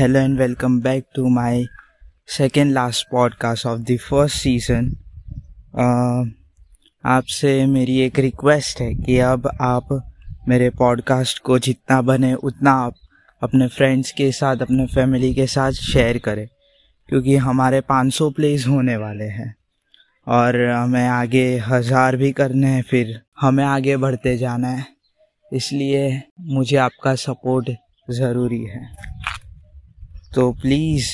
And welcome back to my second last podcast of the first season. Uh, आपसे मेरी एक request है कि अब आप मेरे पॉडकास्ट को जितना बने उतना आप अपने फ्रेंड्स के साथ अपने फैमिली के साथ शेयर करें क्योंकि हमारे 500 प्लेस होने वाले हैं। और हमें आगे हज़ार भी करने हैं फिर हमें आगे बढ़ते जाना है। इसलिए मुझे आपका सपोर्ट ज़रूरी है। तो प्लीज़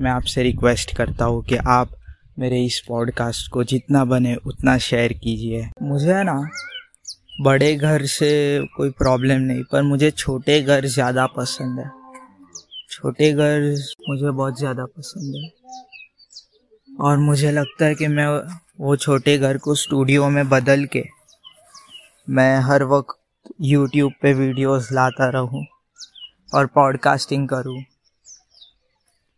मैं आपसे रिक्वेस्ट करता हूँ कि आप मेरे इस पॉडकास्ट को जितना बने, उतना शेयर कीजिए। मुझे ना, बड़े घर से कोई प्रॉब्लम नहीं, पर मुझे छोटे घर ज़्यादा पसंद है। छोटे घर मुझे बहुत ज़्यादा पसंद है। और मुझे लगता है कि मैं वो छोटे घर को स्टूडियो में बदल के मैं हर वक्त यूट्यूब पे वीडियोस लाता रहूँ और पॉडकास्टिंग करूँ।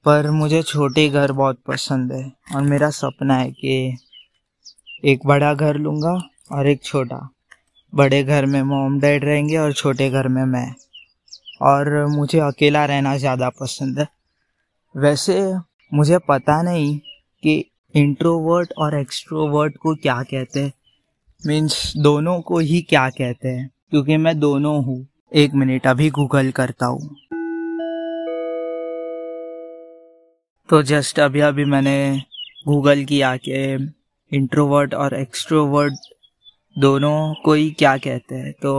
पर मुझे छोटे घर बहुत पसंद है और मेरा सपना है कि एक बड़ा घर लूँगा और एक छोटा। बड़े घर में मोम डैड रहेंगे और छोटे घर में मैं। और मुझे अकेला रहना ज़्यादा पसंद है। वैसे मुझे पता नहीं कि इंट्रोवर्ट और एक्सट्रोवर्ट को क्या कहते हैं। मीन्स दोनों को ही क्या कहते हैं, क्योंकि मैं दोनों हूँ। एक मिनट अभी गूगल करता हूँ। तो जस्ट अभी अभी मैंने गूगल किया कि इंट्रोवर्ट और एक्सट्रोवर्ट दोनों को ही क्या कहते हैं तो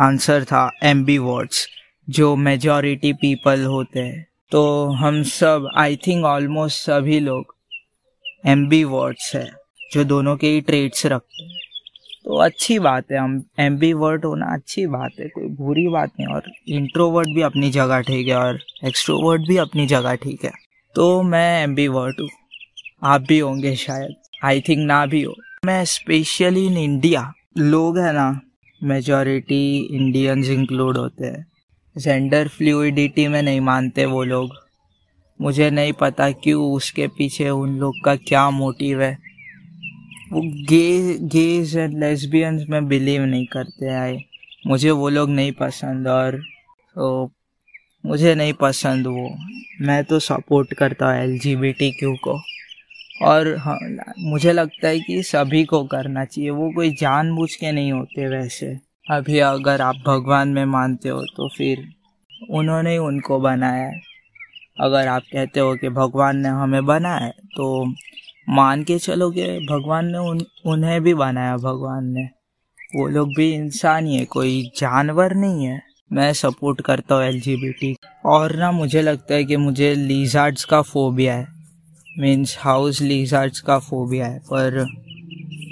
आंसर था एम बी वर्ड्स जो मेजॉरिटी पीपल होते हैं। तो हम सब आई थिंक ऑलमोस्ट सभी लोग एम बी वर्ड्स है, जो दोनों के ही ट्रेड्स रखते हैं। तो अच्छी बात है, हम एम बी वर्ड होना अच्छी बात है, कोई बुरी बात नहीं, और इंट्रोवर्ट भी अपनी जगह ठीक है, और एक्सट्रोवर्ट भी अपनी जगह ठीक है। तो मैं एम बी वर्ड हूँ। आप भी होंगे शायद। आई थिंक ना भी हो। मैं स्पेशली इन इंडिया लोग हैं ना मेजॉरिटी इंडियंस इंक्लूड होते हैं। जेंडर फ्लूडिटी में नहीं मानते वो लोग। मुझे नहीं पता क्यों उसके पीछे उन लोग का क्या मोटिव है। वो गे गेज एंड लेस्बियंस में बिलीव नहीं करते आए मुझे वो लोग नहीं पसंद और तो मुझे नहीं पसंद वो। मैं तो सपोर्ट करता हूँ L G B T Q को। और हाँ मुझे लगता है कि सभी को करना चाहिए। वो कोई जानबूझ के नहीं होते वैसे। अभी अगर आप भगवान में मानते हो तो फिर उन्होंने ही उनको बनाया है। अगर आप कहते हो कि भगवान ने हमें बनाया तो मान के चलो कि भगवान ने उन, उन्हें भी बनाया, भगवान ने। वो लोग भी इंसान ही है, कोई जानवर नहीं है। मैं सपोर्ट करता हूँ एल और ना मुझे लगता है कि मुझे लीजार्ड्स का फोबिया है। मीन्स हाउस लीजार्ड्स का फोबिया है। पर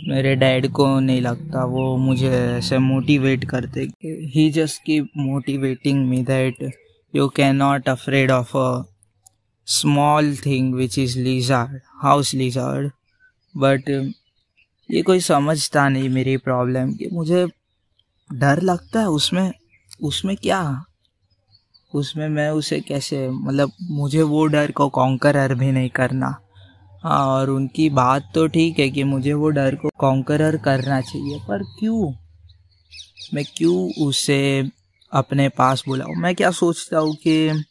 मेरे डैड को नहीं लगता। वो मुझे ऐसे मोटिवेट करते ही जस्ट की motivating me that you can not afraid of a small thing which is lizard house lizard but ये कोई समझता नहीं मेरी प्रॉब्लम कि मुझे डर लगता है उसमें। उसमें क्या? उसमें मैं उसे कैसे मतलब मुझे वो डर को कॉन्करर भी नहीं करना। हाँ और उनकी बात तो ठीक है कि मुझे वो डर को कॉन्करर करना चाहिए, पर क्यों? मैं क्यों उसे अपने पास बुलाऊँ? मैं क्या सोचता हूँ कि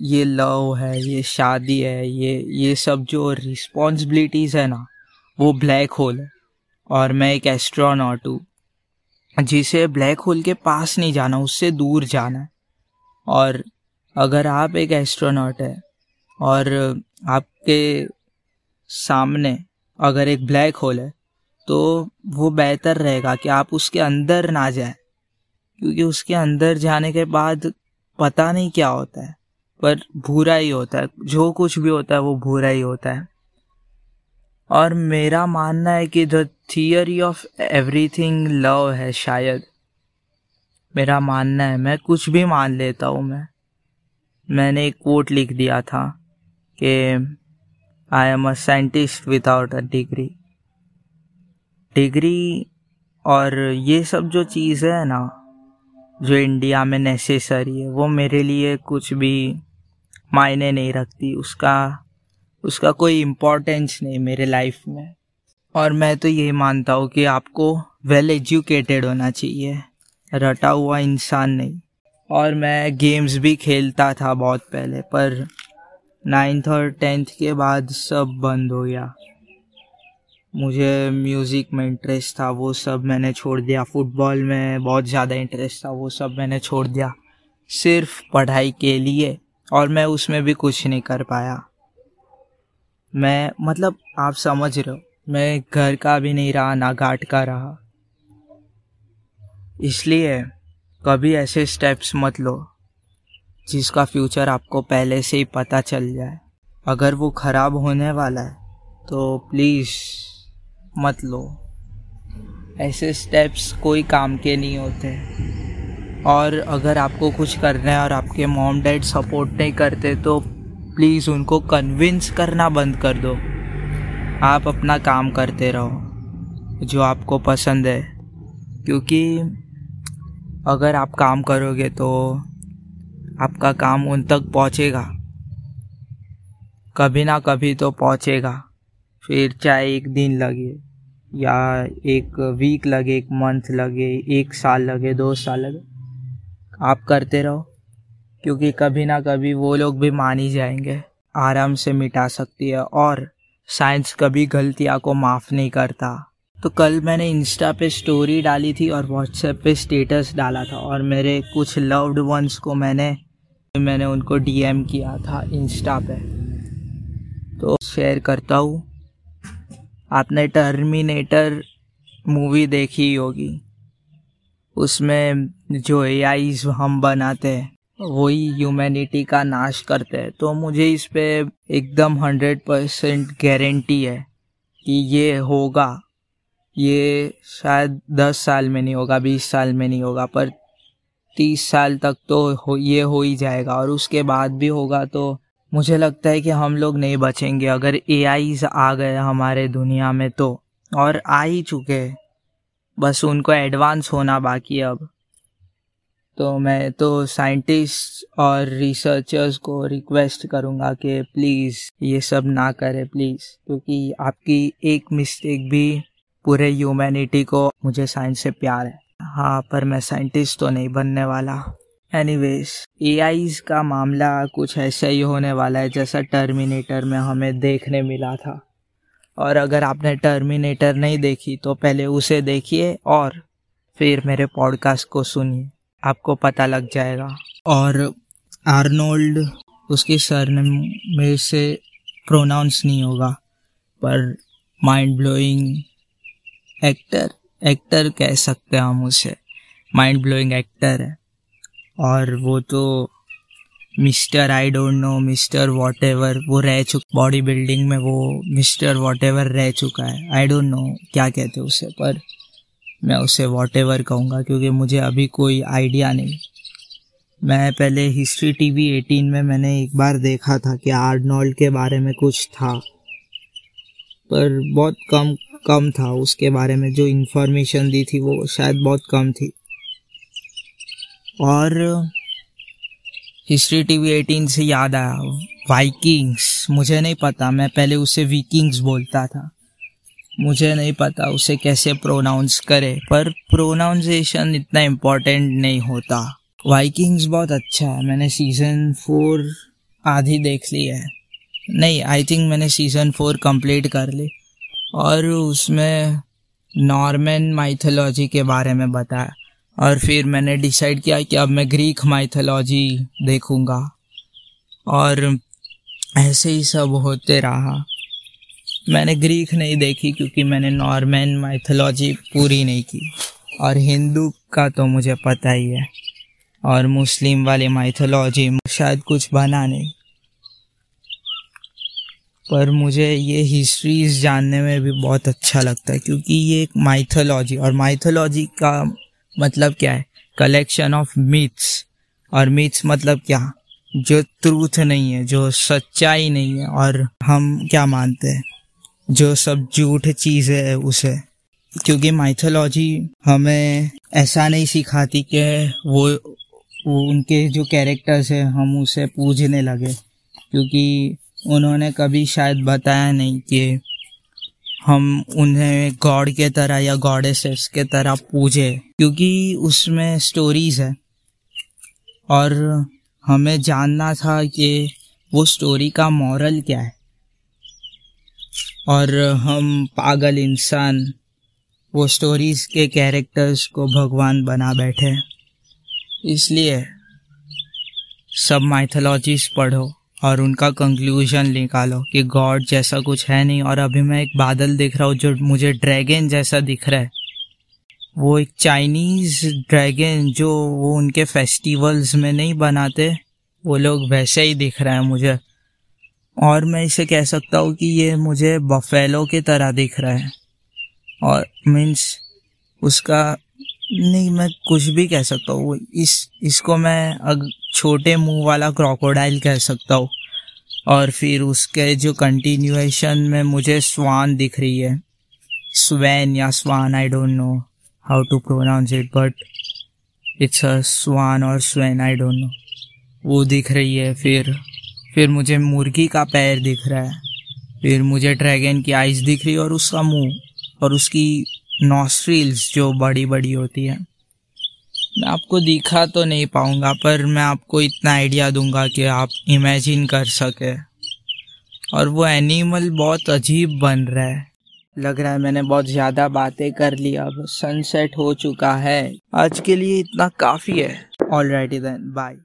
ये लव है, ये शादी है, ये ये सब जो रिस्पॉन्सिबिलिटीज़ है ना, वो ब्लैक होल है। और मैं एक एस्ट्रोनॉट हूँ। जिसे ब्लैक होल के पास नहीं जाना, उससे दूर जाना। और अगर आप एक एस्ट्रोनॉट है और आपके सामने अगर एक ब्लैक होल है तो वो बेहतर रहेगा कि आप उसके अंदर ना जाए, क्योंकि उसके अंदर जाने के बाद पता नहीं क्या होता है, पर भूरा ही होता है। जो कुछ भी होता है, वो भूरा ही होता है। और मेरा मानना है कि the theory of everything love है शायद। मेरा मानना है, मैं कुछ भी मान लेता हूँ मैं। मैंने एक कोट लिख दिया था कि I am a scientist without a degree degree और ये सब जो चीज़ें है ना, जो इंडिया में नेसेसरी है, वो मेरे लिए कुछ भी मायने नहीं रखती। उसका उसका कोई इम्पोर्टेंस नहीं मेरे लाइफ में। और मैं तो यही मानता हूँ कि आपको वेल एजुकेटेड होना चाहिए। रटा हुआ इंसान नहीं। और मैं गेम्स भी खेलता था बहुत पहले, पर नाइन्थ और टेंथ के बाद सब बंद हो गया। मुझे म्यूज़िक में इंटरेस्ट था, वो सब मैंने छोड़ दिया। फुटबॉल में बहुत ज़्यादा इंटरेस्ट था, वो सब मैंने छोड़ दिया। सिर्फ़ पढ़ाई के लिए, और मैं उसमें भी कुछ नहीं कर पाया। मैं मतलब आप समझ रहे हो, मैं घर का भी नहीं रहा, ना घाट का रहा। इसलिए कभी ऐसे स्टेप्स मत लो, जिसका फ्यूचर आपको पहले से ही पता चल जाए। अगर वो ख़राब होने वाला है तो प्लीज़ मत लो। ऐसे स्टेप्स कोई काम के नहीं होते। और अगर आपको कुछ करना है और आपके मॉम डैड सपोर्ट नहीं करते तो प्लीज़ उनको कन्विंस करना बंद कर दो। आप अपना काम करते रहो, जो आपको पसंद है। क्योंकि अगर आप काम करोगे तो आपका काम उन तक पहुंचेगा। कभी ना कभी तो पहुंचेगा। फिर चाहे एक दिन लगे, या एक वीक लगे, एक मंथ लगे, एक साल लगे, दो साल लगे, आप करते रहो। क्योंकि कभी ना कभी वो लोग भी मान ही जाएँगे। आराम से मिटा सकती है और साइंस कभी गलतियाँ को माफ़ नहीं करता। तो कल मैंने इंस्टा पे स्टोरी डाली थी और व्हाट्सएप पे स्टेटस डाला था और मेरे कुछ लव्ड वंस को मैंने मैंने उनको डीएम किया था इंस्टा पे। तो शेयर करता हूँ। आपने टर्मिनेटर मूवी देखी होगी। उसमें जो ए हम बनाते हैं। वही ह्यूमैनिटी का नाश करते हैं। तो मुझे इस पे एकदम हंड्रेड परसेंट गारंटी है कि ये होगा। ये शायद दस साल में नहीं होगा, बीस साल में नहीं होगा, पर तीस साल तक तो हो, ये हो ही जाएगा। और उसके बाद भी होगा तो मुझे लगता है कि हम लोग नहीं बचेंगे। अगर ए आ गए हमारे दुनिया में तो और आ ही चुके बस उनको एडवांस होना बाकी अब। तो मैं तो साइंटिस्ट और रिसर्चर्स को रिक्वेस्ट करूँगा कि प्लीज़ ये सब ना करें प्लीज़ क्योंकि आपकी एक मिस्टेक भी पूरे ह्यूमैनिटी को, मुझे साइंस से प्यार है। हाँ पर मैं साइंटिस्ट तो नहीं बनने वाला। एनीवेज ए का मामला कुछ ऐसा ही होने वाला है जैसा टर्मिनेटर में हमें देखने मिला था। और अगर आपने टर्मिनेटर नहीं देखी तो पहले उसे देखिए और फिर मेरे पॉडकास्ट को सुनिए। आपको पता लग जाएगा। और आर्नोल्ड, उसके सर में से प्रोनाउंस नहीं होगा, पर माइंड ब्लोइंग एक्टर एक्टर कह सकते हैं हम उसे। माइंड ब्लोइंग एक्टर है। और वो तो mister I don't know mister whatever वो रह चुक बॉडी बिल्डिंग में वो मिस्टर वॉट एवर रह चुका है। आई डोंट नो क्या कहते उसे, पर मैं उसे वॉट एवर कहूँगा, क्योंकि मुझे अभी कोई आइडिया नहीं। मैं पहले हिस्ट्री टीवी 18 में मैंने एक बार देखा था कि आर्नोल्ड के बारे में कुछ था। पर बहुत कम कम था उसके बारे में, जो इन्फॉर्मेशन दी थी वो शायद बहुत कम थी। और हिस्ट्री टीवी एटीन से याद आया वाइकिंग्स मुझे नहीं पता, मैं पहले उसे वीकिंग्स बोलता था। मुझे नहीं पता उसे कैसे प्रोनाउंस करे, पर प्रोनाउंसिएशन इतना इम्पोर्टेंट नहीं होता। वाइकिंग्स बहुत अच्छा है, मैंने सीज़न फोर आधी देख ली है। नहीं आई थिंक मैंने सीज़न फोर कंप्लीट कर ली। और उसमें नॉर्मन माइथोलॉजी के बारे में बताया। और फिर मैंने डिसाइड किया कि अब मैं ग्रीक माइथोलॉजी देखूँगा। और ऐसे ही सब होते रहा। मैंने ग्रीक नहीं देखी क्योंकि मैंने नॉर्मन माइथोलॉजी पूरी नहीं की। और हिंदू का तो मुझे पता ही है। और मुस्लिम वाली माइथोलॉजी शायद कुछ बना नहीं। पर मुझे ये हिस्ट्रीज जानने में भी बहुत अच्छा लगता है क्योंकि ये एक माइथोलॉजी और माइथोलॉजी का मतलब क्या है? कलेक्शन ऑफ़ मिथ्स और मिथ्स मतलब क्या? जो ट्रूथ नहीं है, जो सच्चाई नहीं है। और हम क्या मानते हैं? जो सब झूठ चीज़ है उसे। क्योंकि माइथोलॉजी हमें ऐसा नहीं सिखाती कि वो, वो उनके जो कैरेक्टर्स है हम उसे पूजने लगे। क्योंकि उन्होंने कभी शायद बताया नहीं कि हम उन्हें गॉड के तरह या गॉडेसेस के तरह पूजे। क्योंकि उसमें स्टोरीज है। और हमें जानना था कि वो स्टोरी का मॉरल क्या है। और हम पागल इंसान, वो स्टोरीज के कैरेक्टर्स को भगवान बना बैठे इसलिए सब माइथोलॉजीज पढ़ो और उनका कंक्लूजन निकालो कि गॉड जैसा कुछ है नहीं। और अभी मैं एक बादल देख रहा हूँ जो मुझे ड्रैगन जैसा दिख रहा है। वो एक चाइनीज़ ड्रैगन जो वो उनके फेस्टिवल्स में नहीं बनाते, वो लोग वैसे ही दिख रहे हैं मुझे। और मैं इसे कह सकता हूँ कि ये मुझे बफेलो की तरह दिख रहा है। और मीन्स उसका नहीं, मैं कुछ भी कह सकता हूँ। इस, इसको मैं अग, छोटे मुँह वाला क्रोकोडाइल कह सकता हूँ। और फिर उसके जो कंटिन्यूएशन में मुझे स्वान दिख रही है। स्वैन या swan I don't know how to pronounce it but it's a swan और स्वैन आई डोंट नो वो दिख रही है फिर फिर मुझे मुर्गी का पैर दिख रहा है। फिर मुझे ड्रैगन की आइज़ दिख रही है और उसका मुँह और उसकी नॉस्ट्रिल्स जो बड़ी बड़ी होती है। मैं आपको दिखा तो नहीं पाऊँगा, पर मैं आपको इतना आइडिया दूँगा कि आप इमेजिन कर सके। और वो एनिमल बहुत अजीब बन रहा है। लग रहा है मैंने बहुत ज़्यादा बातें कर ली, अब सनसेट हो चुका है। आज के लिए इतना काफ़ी है। All right then bye